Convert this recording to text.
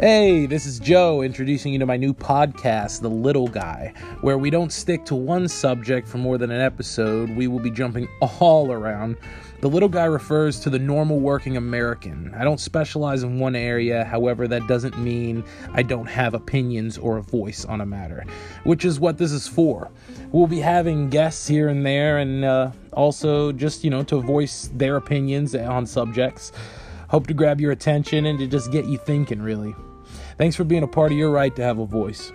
Hey, this is Joe introducing you to my new podcast, The Little Guy, where we don't stick to one subject for more than an episode. We will be jumping all around. The Little Guy refers to the normal working American. I don't specialize in one area, however, that doesn't mean I don't have opinions or a voice on a matter, which is what this is for. We'll be having guests here and there, and uh, also just, you know, to voice their opinions on subjects. Hope to grab your attention and to just get you thinking, really. Thanks for being a part of your right to have a voice.